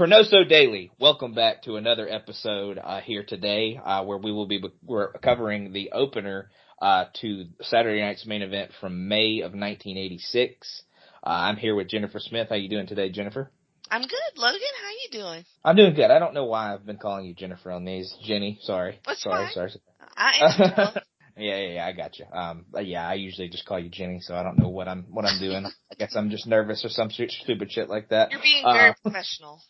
ChroNoSo Daily, welcome back to another episode uh, here today, uh, where we will be we're covering the opener uh, to Saturday night's main event from May of 1986. Uh, I'm here with Jennifer Smith. How you doing today, Jennifer? I'm good, Logan. How you doing? I'm doing good. I don't know why I've been calling you Jennifer on these. Jenny, sorry. That's sorry, fine. sorry. I. Yeah, yeah, yeah, I got you. Um, but yeah, I usually just call you Jenny, so I don't know what I'm what I'm doing. I guess I'm just nervous or some stupid shit like that. You're being very Uh, professional.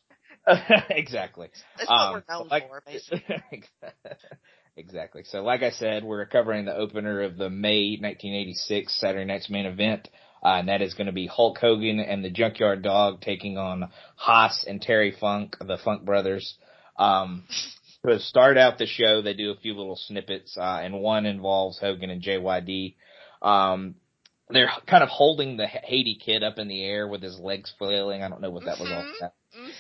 exactly. That's what Um, we're known like- for, basically. exactly. So, like I said, we're covering the opener of the May 1986 Saturday Night's main event, uh, and that is going to be Hulk Hogan and the Junkyard Dog taking on Hoss and Terry Funk, the Funk Brothers. Um, to start out the show, they do a few little snippets, uh, and one involves Hogan and JYD. Um, they're kind of holding the Haiti kid up in the air with his legs flailing. I don't know what that was all Mhm. about.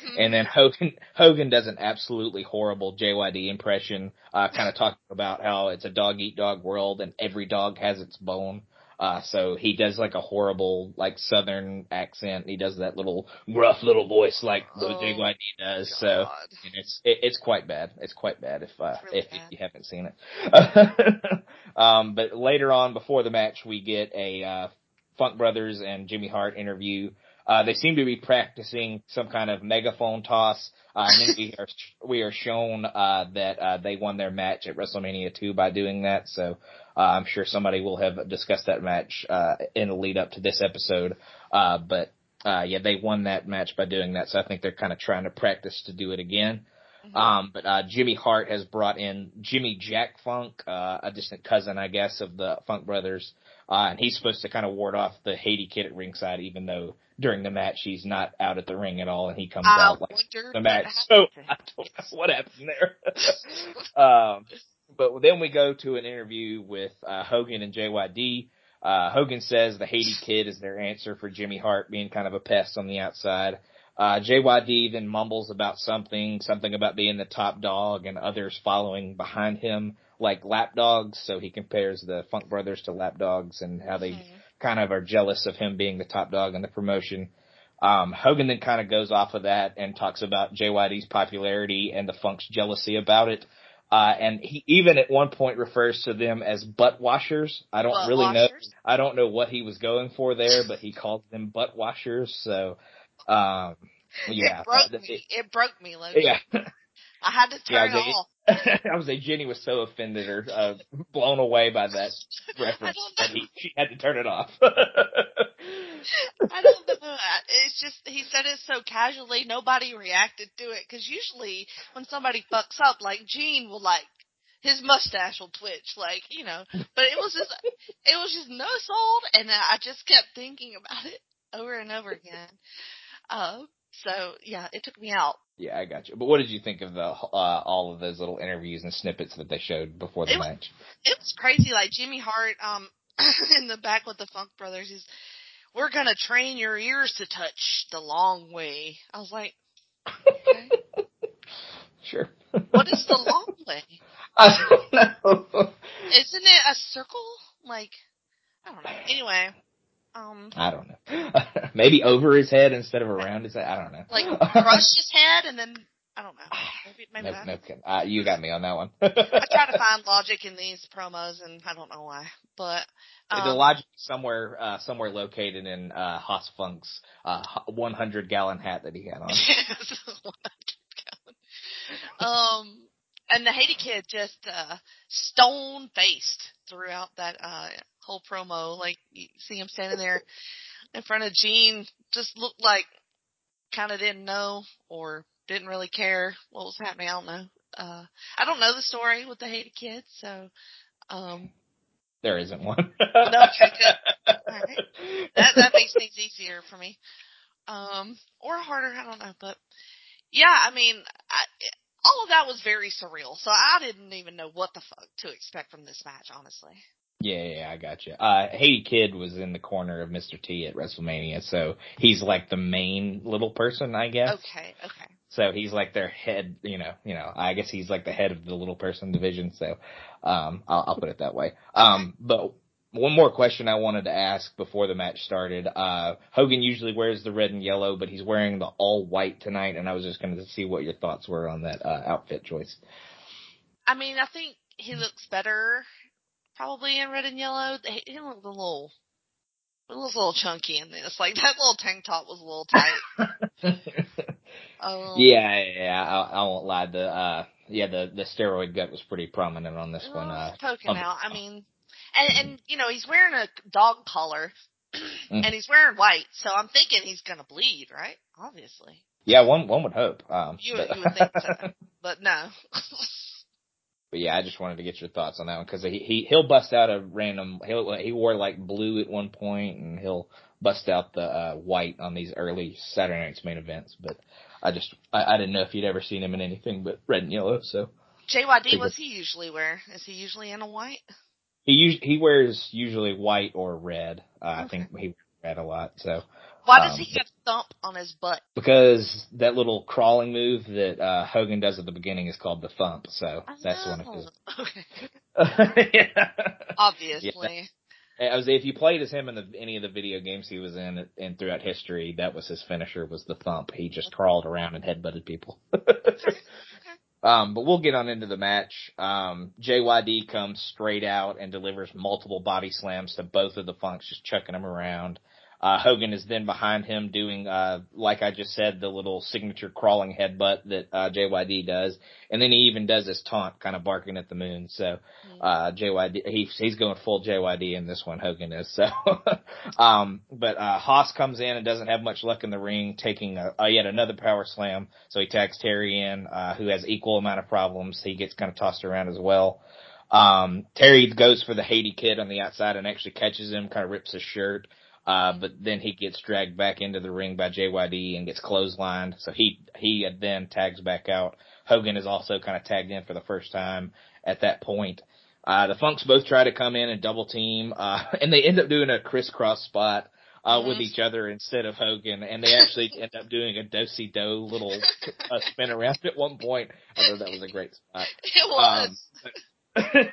Mhm. And then Hogan Hogan does an absolutely horrible JYD impression, uh, kind of talking about how it's a dog eat dog world and every dog has its bone. Uh, so he does like a horrible like southern accent. He does that little gruff little voice like the Oh, JYD does. So God. and it's it, it's quite bad. It's quite bad if uh, really if, if you haven't seen it. um, but later on before the match, we get a uh, Funk Brothers and Jimmy Hart interview. Uh, they seem to be practicing some kind of megaphone toss. Uh, and then we are we are shown uh, that uh, they won their match at WrestleMania 2 by doing that. So uh, I'm sure somebody will have discussed that match uh, in the lead up to this episode. Uh, but uh, yeah, they won that match by doing that. So I think they're kind of trying to practice to do it again. Mhm. Um, but uh, Jimmy Hart has brought in Jimmy Jack Funk, uh, a distant cousin, I guess, of the Funk brothers, uh, and he's supposed to kind of ward off the Haiti kid at ringside, even though during the match he's not out at the ring at all, and he comes I out like the match. So I don't know what happened there. um, but then we go to an interview with uh, Hogan and JYD. Uh, Hogan says the Haiti kid is their answer for Jimmy Hart being kind of a pest on the outside. Uh, JYD then mumbles about something, something about being the top dog and others following behind him like lapdogs. So he compares the Funk Brothers to lapdogs and how they Mhm. kind of are jealous of him being the top dog in the promotion. Um, Hogan then kind of goes off of that and talks about JYD's popularity and the Funk's jealousy about it. Uh, and he even at one point refers to them as butt washers. I don't Butt really washers? know. I don't know what he was going for there, but he called them butt washers. So, um, yeah. It broke uh, me. It broke me, Logan. yeah. I had to Yeah, turn they- off. I was like, Jenny was so offended or uh, blown away by that reference that he, she had to turn it off. I don't know. It's just he said it so casually. Nobody reacted to it because usually when somebody fucks up, like Gene will like his mustache will twitch, like you know. But it was just it was just no sold, and I just kept thinking about it over and over again. Uh, so yeah, it took me out. Yeah, I got you. But what did you think of the uh, all of those little interviews and snippets that they showed before the It was- match? It was crazy. Like Jimmy Hart, um, in the back with the Funk Brothers, he's, "We're gonna train your ears to touch the long way." I was like, okay. Sure. "What is the long way?" I don't know. Isn't it a circle? Like, I don't know. Anyway, um, I don't know. Maybe over his head instead of around his head. I don't know. like crush his head and then I don't know. Maybe, maybe No, that. no, uh, you got me on that one. I try to find logic in these promos and I don't know why, but um, the logic is somewhere, uh, somewhere located in uh, Hoss Funk's uh, 100 gallon hat that he had on. Yes, 100 gallon. Um, and the Haiti kid just uh stone faced throughout that uh whole promo. Like you see him standing there in front of Gene, just looked like kind of didn't know or didn't really care what was happening. I don't know. Uh, I don't know the story with the Haiti kid, so um, There isn't one. No. Alright. that that makes things easier for me. Um, or harder, I don't know, but yeah, I mean, I, all of that was very surreal. So I didn't even know what the fuck to expect from this match, honestly. Yeah, yeah, I got you. Uh, Haiti Kid was in the corner of Mr. T at WrestleMania, so he's like the main little person, I guess. Okay, okay. So he's like their head, you know, you know, I guess he's like the head of the little person division. So, um, I'll, I'll put it that way. Um, but one more question I wanted to ask before the match started. Uh, Hogan usually wears the red and yellow, but he's wearing the all white tonight, and I was just going to see what your thoughts were on that uh, outfit choice. I mean, I think he looks better probably in red and yellow. He, he looked a little, it was a little chunky in this. Like that little tank top was a little tight. um, yeah, yeah, I, I won't lie. The uh, yeah, the the steroid gut was pretty prominent on this one. Uh, poking out. I mean, and and you know he's wearing a dog collar, mm. and he's wearing white, so I'm thinking he's gonna bleed, right? Obviously. Yeah, one one would hope. Um, you, but, you would think so, but no. but yeah, I just wanted to get your thoughts on that one because he he he'll bust out a random. He'll he wore like blue at one point, and he'll bust out the uh, white on these early Saturday night's main events. But I just I, I didn't know if you'd ever seen him in anything but red and yellow. So JYD, what's he usually wear? Is he usually in a white? He he wears usually white or red. Uh, okay. I think he wears red a lot. So why does um, he get thump on his butt? Because that little crawling move that uh, Hogan does at the beginning is called the thump. So that's one of his. Okay. yeah. Obviously. Yeah. I was if you played as him in the any of the video games he was in and throughout history, that was his finisher was the thump. He just crawled around and headbutted people. Um, but we'll get on into the match. Um, JYD comes straight out and delivers multiple body slams to both of the Funks, just chucking them around. Uh, Hogan is then behind him doing, uh, like I just said, the little signature crawling headbutt that, uh, JYD does. And then he even does his taunt, kind of barking at the moon. So, uh, JYD, he, he's going full JYD in this one, Hogan is. So, um, but, uh, Hoss comes in and doesn't have much luck in the ring, taking a, a yet another power slam. So he tags Terry in, uh, who has equal amount of problems. He gets kind of tossed around as well. Um, Terry goes for the Haiti kid on the outside and actually catches him, kind of rips his shirt. Uh, but then he gets dragged back into the ring by JYD and gets clotheslined. So he, he then tags back out. Hogan is also kind of tagged in for the first time at that point. Uh, the Funks both try to come in and double team, uh, and they end up doing a crisscross spot, uh, mm-hmm. with each other instead of Hogan, and they actually end up doing a do do little uh, spin around at one point. I thought that was a great spot. It was. Um,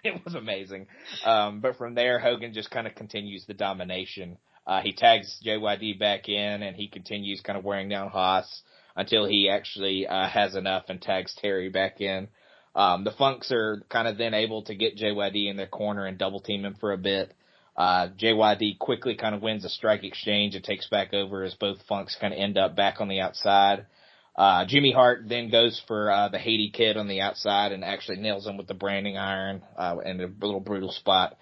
it was amazing. Um, but from there, Hogan just kind of continues the domination. Uh, he tags JYD back in and he continues kind of wearing down Hoss until he actually, uh, has enough and tags Terry back in. Um, the Funks are kind of then able to get JYD in their corner and double team him for a bit. Uh, JYD quickly kind of wins a strike exchange and takes back over as both Funks kind of end up back on the outside. Uh, Jimmy Hart then goes for, uh, the Haiti kid on the outside and actually nails him with the branding iron, uh, in a little brutal spot.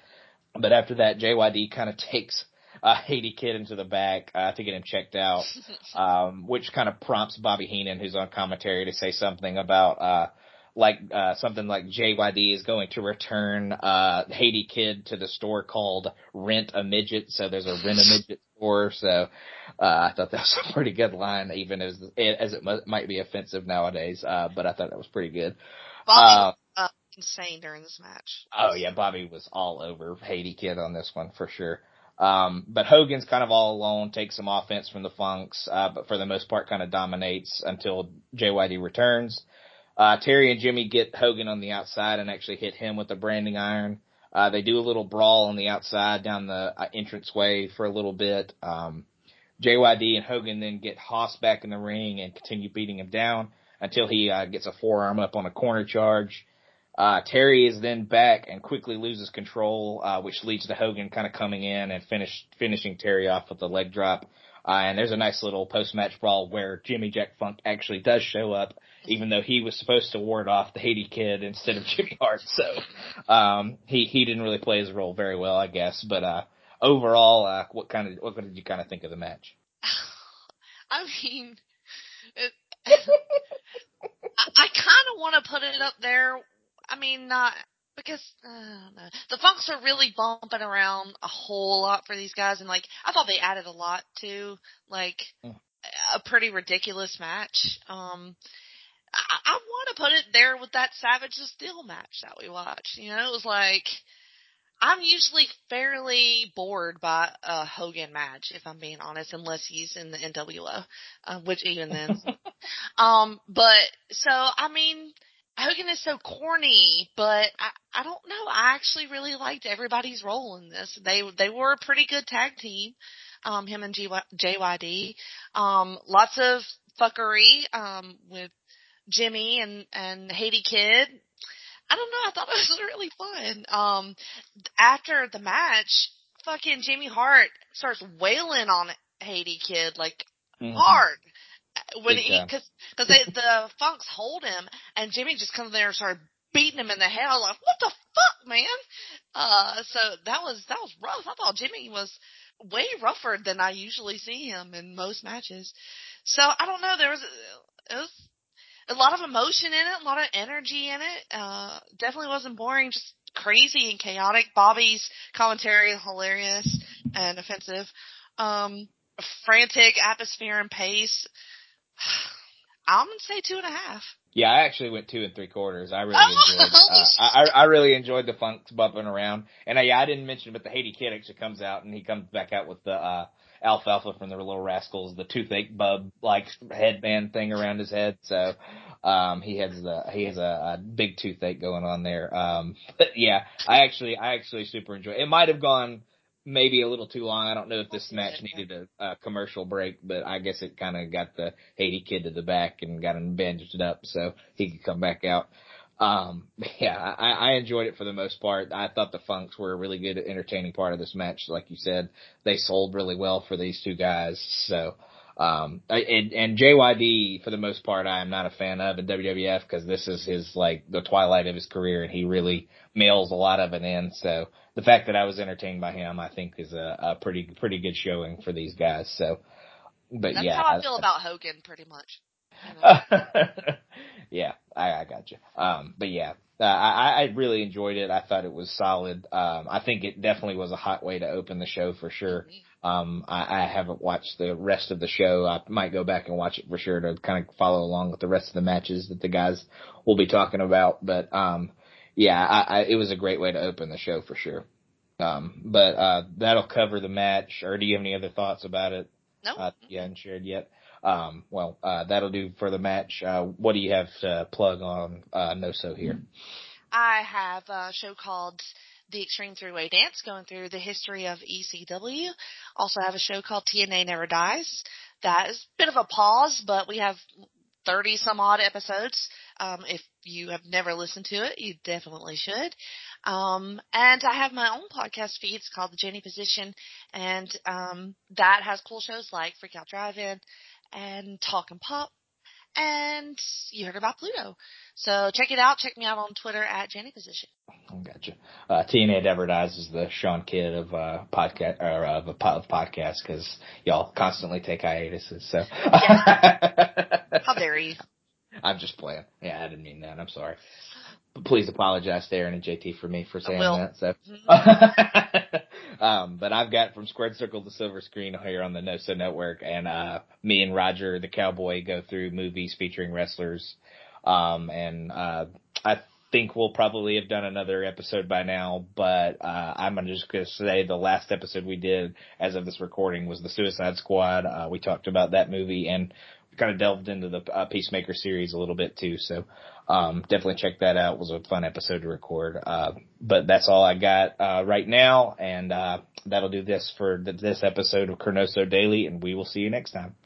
But after that, JYD kind of takes, uh, Haiti kid into the back uh, to get him checked out, um, which kind of prompts Bobby Heenan, who's on commentary, to say something about uh, like uh, something like JYD is going to return uh, Haiti kid to the store called Rent a Midget. So there's a Rent a Midget store. So uh, I thought that was a pretty good line, even as as it m- might be offensive nowadays. Uh, but I thought that was pretty good. Bobby uh, insane during this match. Oh yeah, Bobby was all over Haiti kid on this one for sure. Um, but Hogan's kind of all alone, takes some offense from the Funks, uh, but for the most part kind of dominates until JYD returns. Uh, Terry and Jimmy get Hogan on the outside and actually hit him with a branding iron. Uh, they do a little brawl on the outside down the uh, entranceway for a little bit. Um, JYD and Hogan then get Hoss back in the ring and continue beating him down until he uh, gets a forearm up on a corner charge. Uh, Terry is then back and quickly loses control, uh, which leads to Hogan kind of coming in and finish, finishing Terry off with a leg drop. Uh, and there's a nice little post-match brawl where Jimmy Jack Funk actually does show up, even though he was supposed to ward off the Haiti kid instead of Jimmy Hart. So, um, he, he didn't really play his role very well, I guess. But, uh, overall, uh, what kind of, what did you kind of think of the match? I mean, it, I, I kind of want to put it up there I mean, not because uh, the Funks are really bumping around a whole lot for these guys, and like I thought they added a lot to like mm. a pretty ridiculous match. Um, I, I want to put it there with that Savage the Steel match that we watched. You know, it was like I'm usually fairly bored by a Hogan match, if I'm being honest, unless he's in the NWO, uh, which even then. um, but so I mean, Hogan is so corny, but I, I don't know. I actually really liked everybody's role in this. They they were a pretty good tag team, um, him and G- JYD. Um, lots of fuckery um, with Jimmy and and Haiti Kid. I don't know. I thought it was really fun. Um, after the match, fucking Jimmy Hart starts wailing on Haiti Kid like mm-hmm. hard when he because because the Funks hold him and Jimmy just comes there and started beating him in the head. I was like, what the fuck, man? Uh, so that was that was rough. I thought Jimmy was way rougher than I usually see him in most matches. So I don't know. There was it was a lot of emotion in it, a lot of energy in it. Uh, definitely wasn't boring. Just crazy and chaotic. Bobby's commentary hilarious and offensive. Um, frantic atmosphere and pace. I'm gonna say two and a half. Yeah, I actually went two and three quarters. I really enjoyed. Uh, I I really enjoyed the funks bumping around, and I, yeah, I didn't mention, but the Haiti Kid actually comes out and he comes back out with the uh alfalfa from the Little Rascals, the toothache bub like headband thing around his head. So um he has the he has a, a big toothache going on there. Um, but yeah, I actually I actually super enjoy. It, it might have gone maybe a little too long. I don't know if this match needed a, a commercial break, but I guess it kind of got the Haiti kid to the back and got him bandaged up so he could come back out. Um, yeah, I, I enjoyed it for the most part. I thought the Funks were a really good, entertaining part of this match. Like you said, they sold really well for these two guys. So, um, and, and JYD for the most part, I am not a fan of in WWF because this is his like the twilight of his career, and he really mails a lot of it in. So the fact that I was entertained by him, I think, is a, a pretty pretty good showing for these guys. So, but That's yeah, how I feel I, about Hogan, pretty much. yeah, I, I got you. Um, but yeah, uh, I, I really enjoyed it. I thought it was solid. Um, I think it definitely was a hot way to open the show for sure. Um, I, I haven't watched the rest of the show. I might go back and watch it for sure to kind of follow along with the rest of the matches that the guys will be talking about. But, um, yeah, I, I, it was a great way to open the show for sure. Um, but, uh, that'll cover the match. Or do you have any other thoughts about it? No. Uh, you haven't shared yet. Um, well, uh, that'll do for the match. Uh, what do you have to plug on, uh, No So here? I have a show called the Extreme Three Way Dance, going through the history of ECW. Also have a show called TNA Never Dies. That is a bit of a pause, but we have 30 some odd episodes. Um, if you have never listened to it, you definitely should. Um, and I have my own podcast feed. It's called The Jenny Position. And, um, that has cool shows like Freak Out Drive-In and Talk and Pop and you heard about Pluto. So check it out. Check me out on Twitter at Jenny Position. Gotcha. Uh, TNA Never Dies is the Sean Kidd of uh, podcast or of, a of podcast because y'all constantly take hiatuses. So yeah. how dare you? I'm just playing. Yeah, I didn't mean that. I'm sorry. Please apologize to Aaron and JT for me for saying that. So, mm-hmm. um, but I've got from Squared Circle to Silver Screen here on the No So Network, and uh, me and Roger the Cowboy go through movies featuring wrestlers. Um, and uh, I think we'll probably have done another episode by now, but uh, I'm just going to say the last episode we did as of this recording was the Suicide Squad. Uh, we talked about that movie and kind of delved into the uh, Peacemaker series a little bit too. So um, definitely check that out. It was a fun episode to record. Uh, but that's all I got uh, right now, and uh, that'll do this for this episode of ChroNoSo Daily, and we will see you next time.